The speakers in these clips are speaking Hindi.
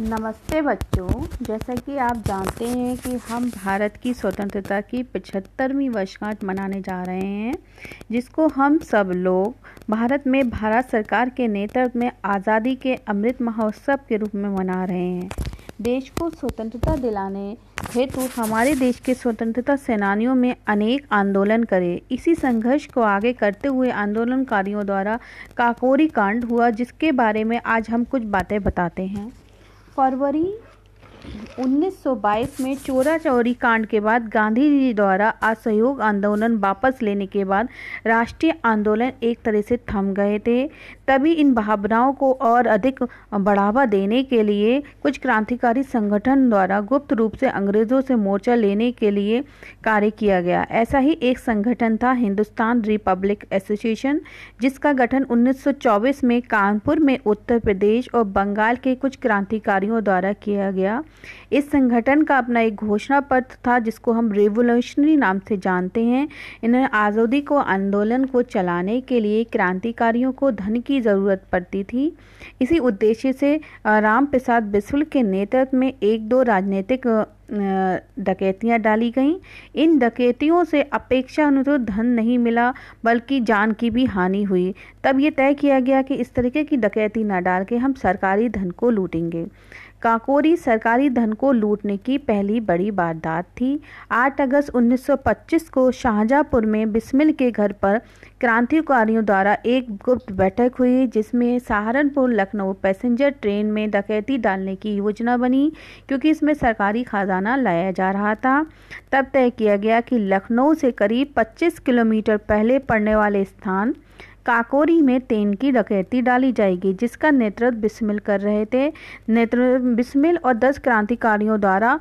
नमस्ते बच्चों। जैसा कि आप जानते हैं कि हम भारत की स्वतंत्रता की पचहत्तरवीं वर्षगांठ मनाने जा रहे हैं, जिसको हम सब लोग भारत में, भारत सरकार के नेतृत्व में आज़ादी के अमृत महोत्सव के रूप में मना रहे हैं। देश को स्वतंत्रता दिलाने हेतु हमारे देश के स्वतंत्रता सेनानियों में अनेक आंदोलन करे। इसी संघर्ष को आगे करते हुए आंदोलनकारियों द्वारा काकोरी कांड हुआ, जिसके बारे में आज हम कुछ बातें बताते हैं। फरवरी 1922 में चोरा चोरी कांड के बाद गांधी जी द्वारा असहयोग आंदोलन वापस लेने के बाद राष्ट्रीय आंदोलन एक तरह से थम गए थे। तभी इन भावनाओं को और अधिक बढ़ावा देने के लिए कुछ क्रांतिकारी संगठन द्वारा गुप्त रूप से अंग्रेज़ों से मोर्चा लेने के लिए कार्य किया गया। ऐसा ही एक संगठन था हिंदुस्तान रिपब्लिक एसोसिएशन, जिसका गठन 1924 में कानपुर में उत्तर प्रदेश और बंगाल के कुछ क्रांतिकारियों द्वारा किया गया। इस संगठन का अपना एक घोषणा पत्र था, जिसको हम रेवोल्यूशनरी नाम से जानते हैं। इन्हें आज़ादी को आंदोलन को चलाने के लिए क्रांतिकारियों को धन की ज़रूरत पड़ती थी। इसी उद्देश्य से राम प्रसाद बिस्वल के नेतृत्व में एक दो राजनीतिक डकैतियाँ डाली गईं। इन डकैतियों से अपेक्षा अनुरूप धन नहीं मिला, बल्कि जान की भी हानि हुई। तब ये तय किया गया कि इस तरीके की डकैती न डाल के हम सरकारी धन को लूटेंगे। काकोरी सरकारी धन को लूटने की पहली बड़ी वारदात थी। 8 अगस्त 1925 को शाहजहाँपुर में बिस्मिल के घर पर क्रांतिकारियों द्वारा एक गुप्त बैठक हुई, जिसमें सहारनपुर, लखनऊ पैसेंजर ट्रेन में डकैती डालने की योजना बनी, क्योंकि इसमें सरकारी खजाना लाया जा रहा था। तब तय किया गया कि लखनऊ से करीब 25 किलोमीटर पहले पड़ने वाले स्थान काकोरी में तेन की डकैती डाली जाएगी, जिसका नेतृत्व बिस्मिल कर रहे थे। नेतृत्व बिस्मिल और दस क्रांतिकारियों द्वारा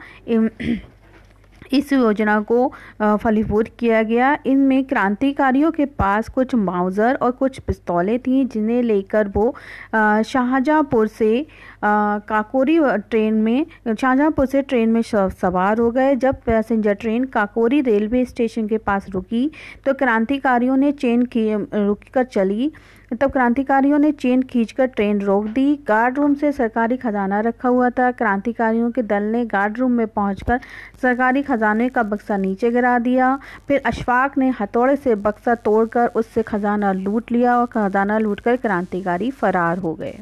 इस योजना को फलीभूत किया गया। इनमें क्रांतिकारियों के पास कुछ माउज़र और कुछ पिस्तौलें थीं, जिन्हें लेकर वो शाहजहाँपुर से काकोरी ट्रेन में, शाहजहाँपुर से ट्रेन में सवार हो गए। जब passenger train Kakori railway station के पास रुकी तो क्रांतिकारियों ने चेन की रुक कर चली। तब क्रांतिकारियों ने चेन खींचकर ट्रेन रोक दी। गार्ड रूम से सरकारी खजाना रखा हुआ था। क्रांतिकारियों के दल ने गार्ड रूम में पहुंचकर सरकारी खजाने का बक्सा नीचे गिरा दिया। फिर अशफाक ने हथौड़े से बक्सा तोड़कर उससे खजाना लूट लिया और खजाना लूटकर क्रांतिकारी फरार हो गए।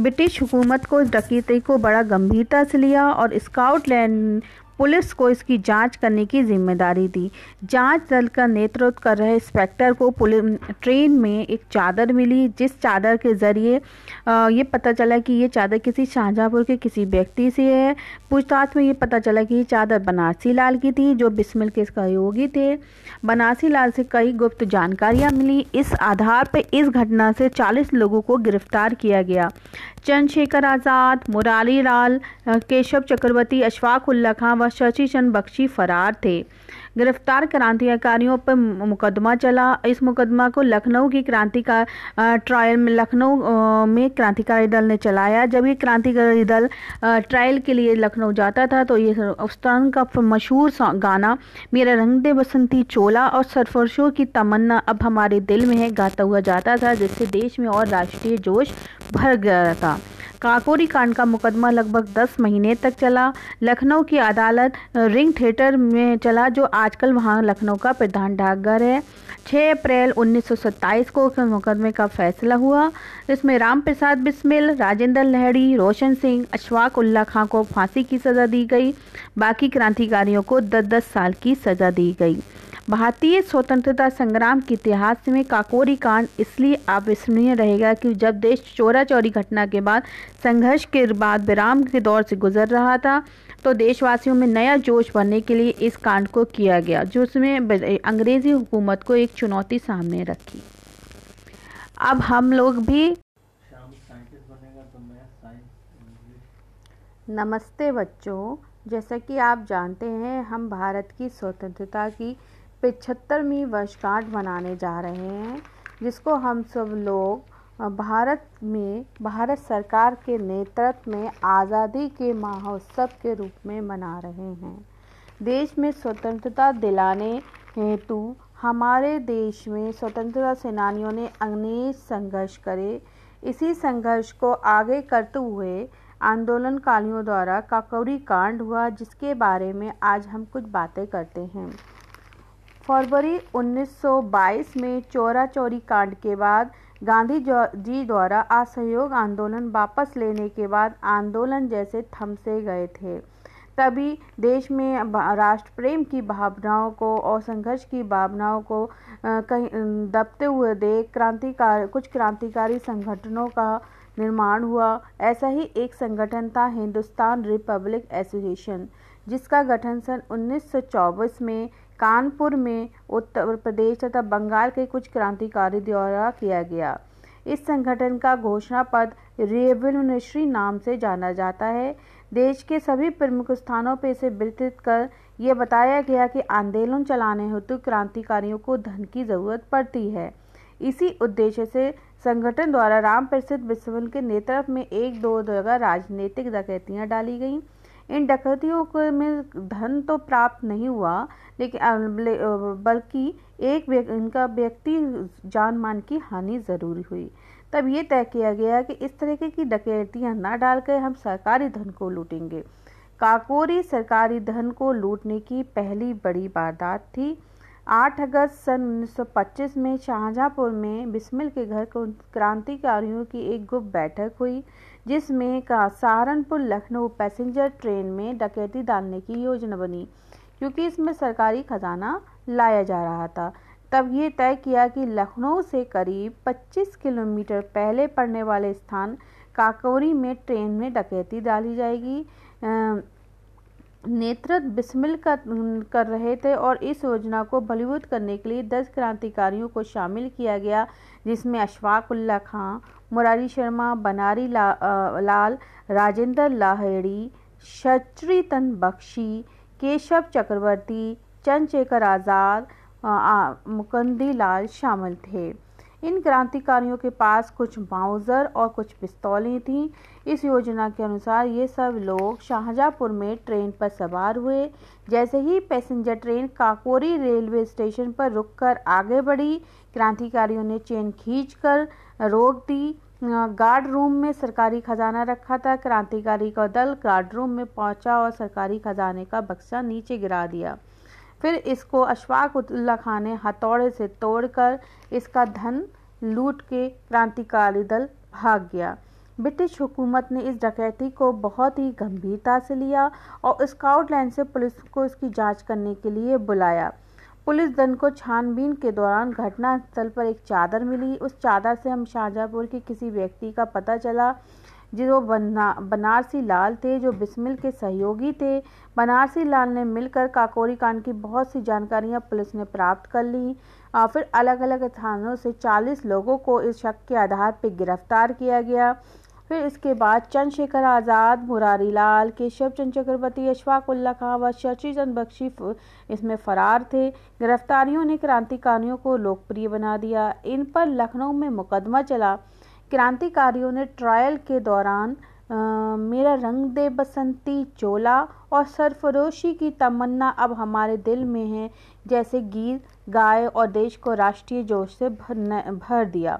ब्रिटिश हुकूमत को इस डकैती को बड़ा गंभीरता से लिया और स्काउटलैंड पुलिस को इसकी जाँच करने की ज़िम्मेदारी दी। जाँच दल का नेतृत्व कर रहे इंस्पेक्टर को पुलिस, ट्रेन में एक चादर मिली, जिस चादर के ज़रिए ये पता चला कि ये चादर किसी शाहजहाँपुर के किसी व्यक्ति से है। पूछताछ में ये पता चला कि ये चादर बनारसी लाल की थी, जो बिस्मिल के सहयोगी थे। बनारसी लाल से कई गुप्त जानकारियाँ मिली। इस आधार पर इस घटना से 40 लोगों को गिरफ़्तार किया गया। चंद्रशेखर आज़ाद, मुरारी लाल केशव चक्रवर्ती, अशफाक उल्ला खां व शशि चंद बख्शी फरार थे। गिरफ़्तार क्रांतिकारियों पर मुकदमा चला। इस मुकदमा को लखनऊ की क्रांति का ट्रायल में, लखनऊ में क्रांतिकारी दल ने चलाया। जब ये क्रांतिकारी दल ट्रायल के लिए लखनऊ जाता था तो ये उस का मशहूर गाना, मेरा रंग दे बसंती चोला और सरफरशों की तमन्ना अब हमारे दिल में है, गाता हुआ जाता था, जिससे देश में और राष्ट्रीय जोश भर गया था। काकोरी कांड का मुकदमा लगभग 10 महीने तक चला। लखनऊ की अदालत रिंग थिएटर में चला, जो आजकल वहाँ लखनऊ का प्रधान डाकघर है। 6 अप्रैल 1927 को मुकदमे का फैसला हुआ इसमें राम प्रसाद बिस्मिल, राजेंद्र लहड़ी, रोशन सिंह, अशफाक उल्ला खां को फांसी की सज़ा दी गई। बाकी क्रांतिकारियों को 10-10 साल की सज़ा दी गई। भारतीय स्वतंत्रता संग्राम के इतिहास में काकोरी कांड इसलिए अविस्मरणीय रहेगा कि जब देश चोरा चोरी घटना के बाद संघर्ष के बाद विराम के दौर से गुजर रहा था तो देशवासियों में नया जोश भरने के लिए इस कांड को किया गया जो उसमें अंग्रेज़ी हुकूमत को एक चुनौती सामने रखी। अब हम लोग भी नमस्ते बच्चों, जैसा कि आप जानते हैं, हम भारत की स्वतंत्रता की पिछहत्तरवीं वर्षगांठ मनाने जा रहे हैं, जिसको हम सब लोग भारत में, भारत सरकार के नेतृत्व में आज़ादी के महोत्सव के रूप में मना रहे हैं। देश में स्वतंत्रता दिलाने हेतु हमारे देश में स्वतंत्रता सेनानियों ने अनेक संघर्ष करे। इसी संघर्ष को आगे करते हुए आंदोलनकारियों द्वारा काकोरी कांड हुआ, जिसके बारे में आज हम कुछ बातें करते हैं। फरवरी 1922 में चोरा चोरी कांड के बाद गांधी जी द्वारा असहयोग आंदोलन वापस लेने के बाद आंदोलन जैसे थम से गए थे। तभी देश में राष्ट्र प्रेम की भावनाओं को और संघर्ष की भावनाओं को कहीं दबते हुए देख क्रांतिकार, कुछ क्रांतिकारी संगठनों का निर्माण हुआ। ऐसा ही एक संगठन था हिंदुस्तान रिपब्लिक एसोसिएशन, जिसका गठन सन 1924 में कानपुर में उत्तर प्रदेश तथा बंगाल के कुछ क्रांतिकारी द्वारा किया गया। इस संगठन का घोषणा पद रेवोल्यूशनरी नाम से जाना जाता है। देश के सभी प्रमुख स्थानों पर इसे विस्तृत कर यह बताया गया कि आंदोलन चलाने हेतु क्रांतिकारियों को धन की ज़रूरत पड़ती है। इसी उद्देश्य से संगठन द्वारा राम प्रसिद्ध विश्वविद्यालय के नेतृत्व में एक दो जगह राजनीतिक डकैतियाँ डाली गईं। इन डकैतियों को में धन तो प्राप्त नहीं हुआ, लेकिन बल्कि एक इनका व्यक्ति जान मान की हानि ज़रूर हुई। तब ये तय किया गया कि इस तरीके की डकैतियाँ ना डालकर हम सरकारी धन को लूटेंगे। काकोरी सरकारी धन को लूटने की पहली बड़ी वारदात थी। 8 अगस्त सन 1925 में शाहजहांपुर में बिस्मिल के घर क्रांतिकारियों की एक गुप्त बैठक हुई जिसमें का सहारनपुर लखनऊ पैसेंजर ट्रेन में डकैती डालने की योजना बनी, क्योंकि इसमें सरकारी खजाना लाया जा रहा था। तब ये तय किया कि लखनऊ से करीब 25 किलोमीटर पहले पड़ने वाले स्थान काकोरी में ट्रेन में डकैती डाली जाएगी। नेतृत्व बिस्मिल कर, कर रहे थे और इस योजना को बलीवुड करने के लिए दस क्रांतिकारियों को शामिल किया गया जिसमें अशफाक उल्ला खां मुरारी शर्मा बनारी ला, लाल राजेंद्र लाहेड़ी शत्रीतन बख्शी केशव चक्रवर्ती चंद्रशेखर आज़ाद मुकंदी लाल शामिल थे। इन क्रांतिकारियों के पास कुछ माउजर और कुछ पिस्तौलें थीं। इस योजना के अनुसार ये सब लोग शाहजहाँपुर में ट्रेन पर सवार हुए। जैसे ही passenger train Kakori railway station पर रुककर आगे बढ़ी, क्रांतिकारियों ने चेन खींचकर रोक दी। गार्ड रूम में सरकारी खजाना रखा था। क्रांतिकारी का दल गार्ड रूम में पहुँचा और सरकारी खजाने का बक्सा नीचे गिरा दिया। फिर इसको अशफाक उल्ला खान ने हथौड़े से तोड़कर इसका धन लूट के क्रांतिकारी दल भाग गया। ब्रिटिश हुकूमत ने इस डकैती को बहुत ही गंभीरता से लिया और स्काउटलैंड से पुलिस को इसकी जाँच करने के लिए बुलाया। पुलिस दल को छानबीन के दौरान घटनास्थल पर एक चादर मिली। उस चादर से हम शाहजहाँपुर के किसी व्यक्ति का पता चला जो बना बनारसी लाल थे, जो बिस्मिल के सहयोगी थे। बनारसी लाल ने मिलकर काकोरी कांड की बहुत सी जानकारियाँ पुलिस ने प्राप्त कर ली। फिर अलग अलग थानों से 40 लोगों को इस शक के आधार पर गिरफ़्तार किया गया। फिर इसके बाद चंद्रशेखर आज़ाद, मुरारी लाल, केशव चंद चक्रवर्ती अशफाक उल्ला खां व शशि चंद बख्शी इसमें फरार थे। गिरफ्तारियों ने क्रांतिकारियों को लोकप्रिय बना दिया। इन पर लखनऊ में मुकदमा चला। क्रांतिकारियों ने ट्रायल के दौरान आ, मेरा रंग दे बसंती चोला और सरफरोशी की तमन्ना अब हमारे दिल में है जैसे गीत गाए और देश को राष्ट्रीय जोश से भर भर दिया।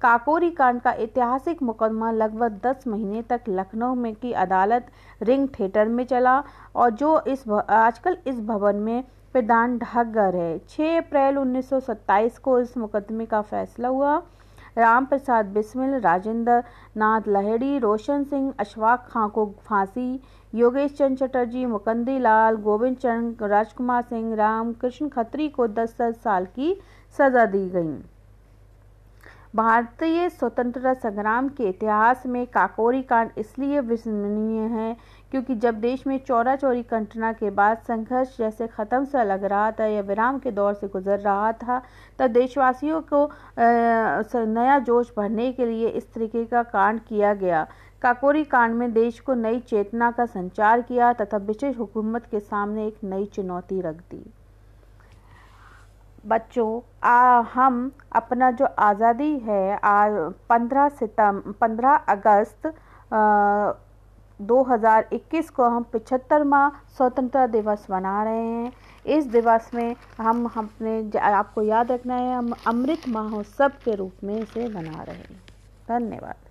काकोरी कांड का ऐतिहासिक मुकदमा लगभग 10 महीने तक लखनऊ में की अदालत रिंग थिएटर में चला और जो इस आजकल इस भवन में प्रधान ढाकर है। 6 अप्रैल 1927 को इस मुकदमे का फैसला हुआ। राम प्रसाद बिस्मिल, राजेंद्र नाथ लहेड़ी, रोशन सिंह अशफाक खां को फांसी, योगेश चंद चटर्जी, मुकंदी लाल, गोविंद चंद, राजकुमार सिंह राम कृष्ण खत्री को दस दस साल की सजा दी गई। भारतीय स्वतंत्रता संग्राम के इतिहास में काकोरी कांड इसलिए विस्मरणीय है क्योंकि जब देश में चौरा चौरी घटना के बाद संघर्ष जैसे ख़त्म सा लग रहा था या विराम के दौर से गुजर रहा था, तब देशवासियों को नया जोश भरने के लिए इस तरीके का कांड किया गया। काकोरी कांड में देश को नई चेतना का संचार किया तथा ब्रिटिश हुकूमत के सामने एक नई चुनौती रख दी। बच्चों आ, हम अपना जो आज़ादी है पंद्रह सितम पंद्रह अगस्त आ, 2021 को हम पिछहत्तरवा स्वतंत्रता दिवस मना रहे हैं। इस दिवस में हम अपने आपको याद रखना है हम अमृत महोत्सव के रूप में इसे मना रहे हैं। धन्यवाद।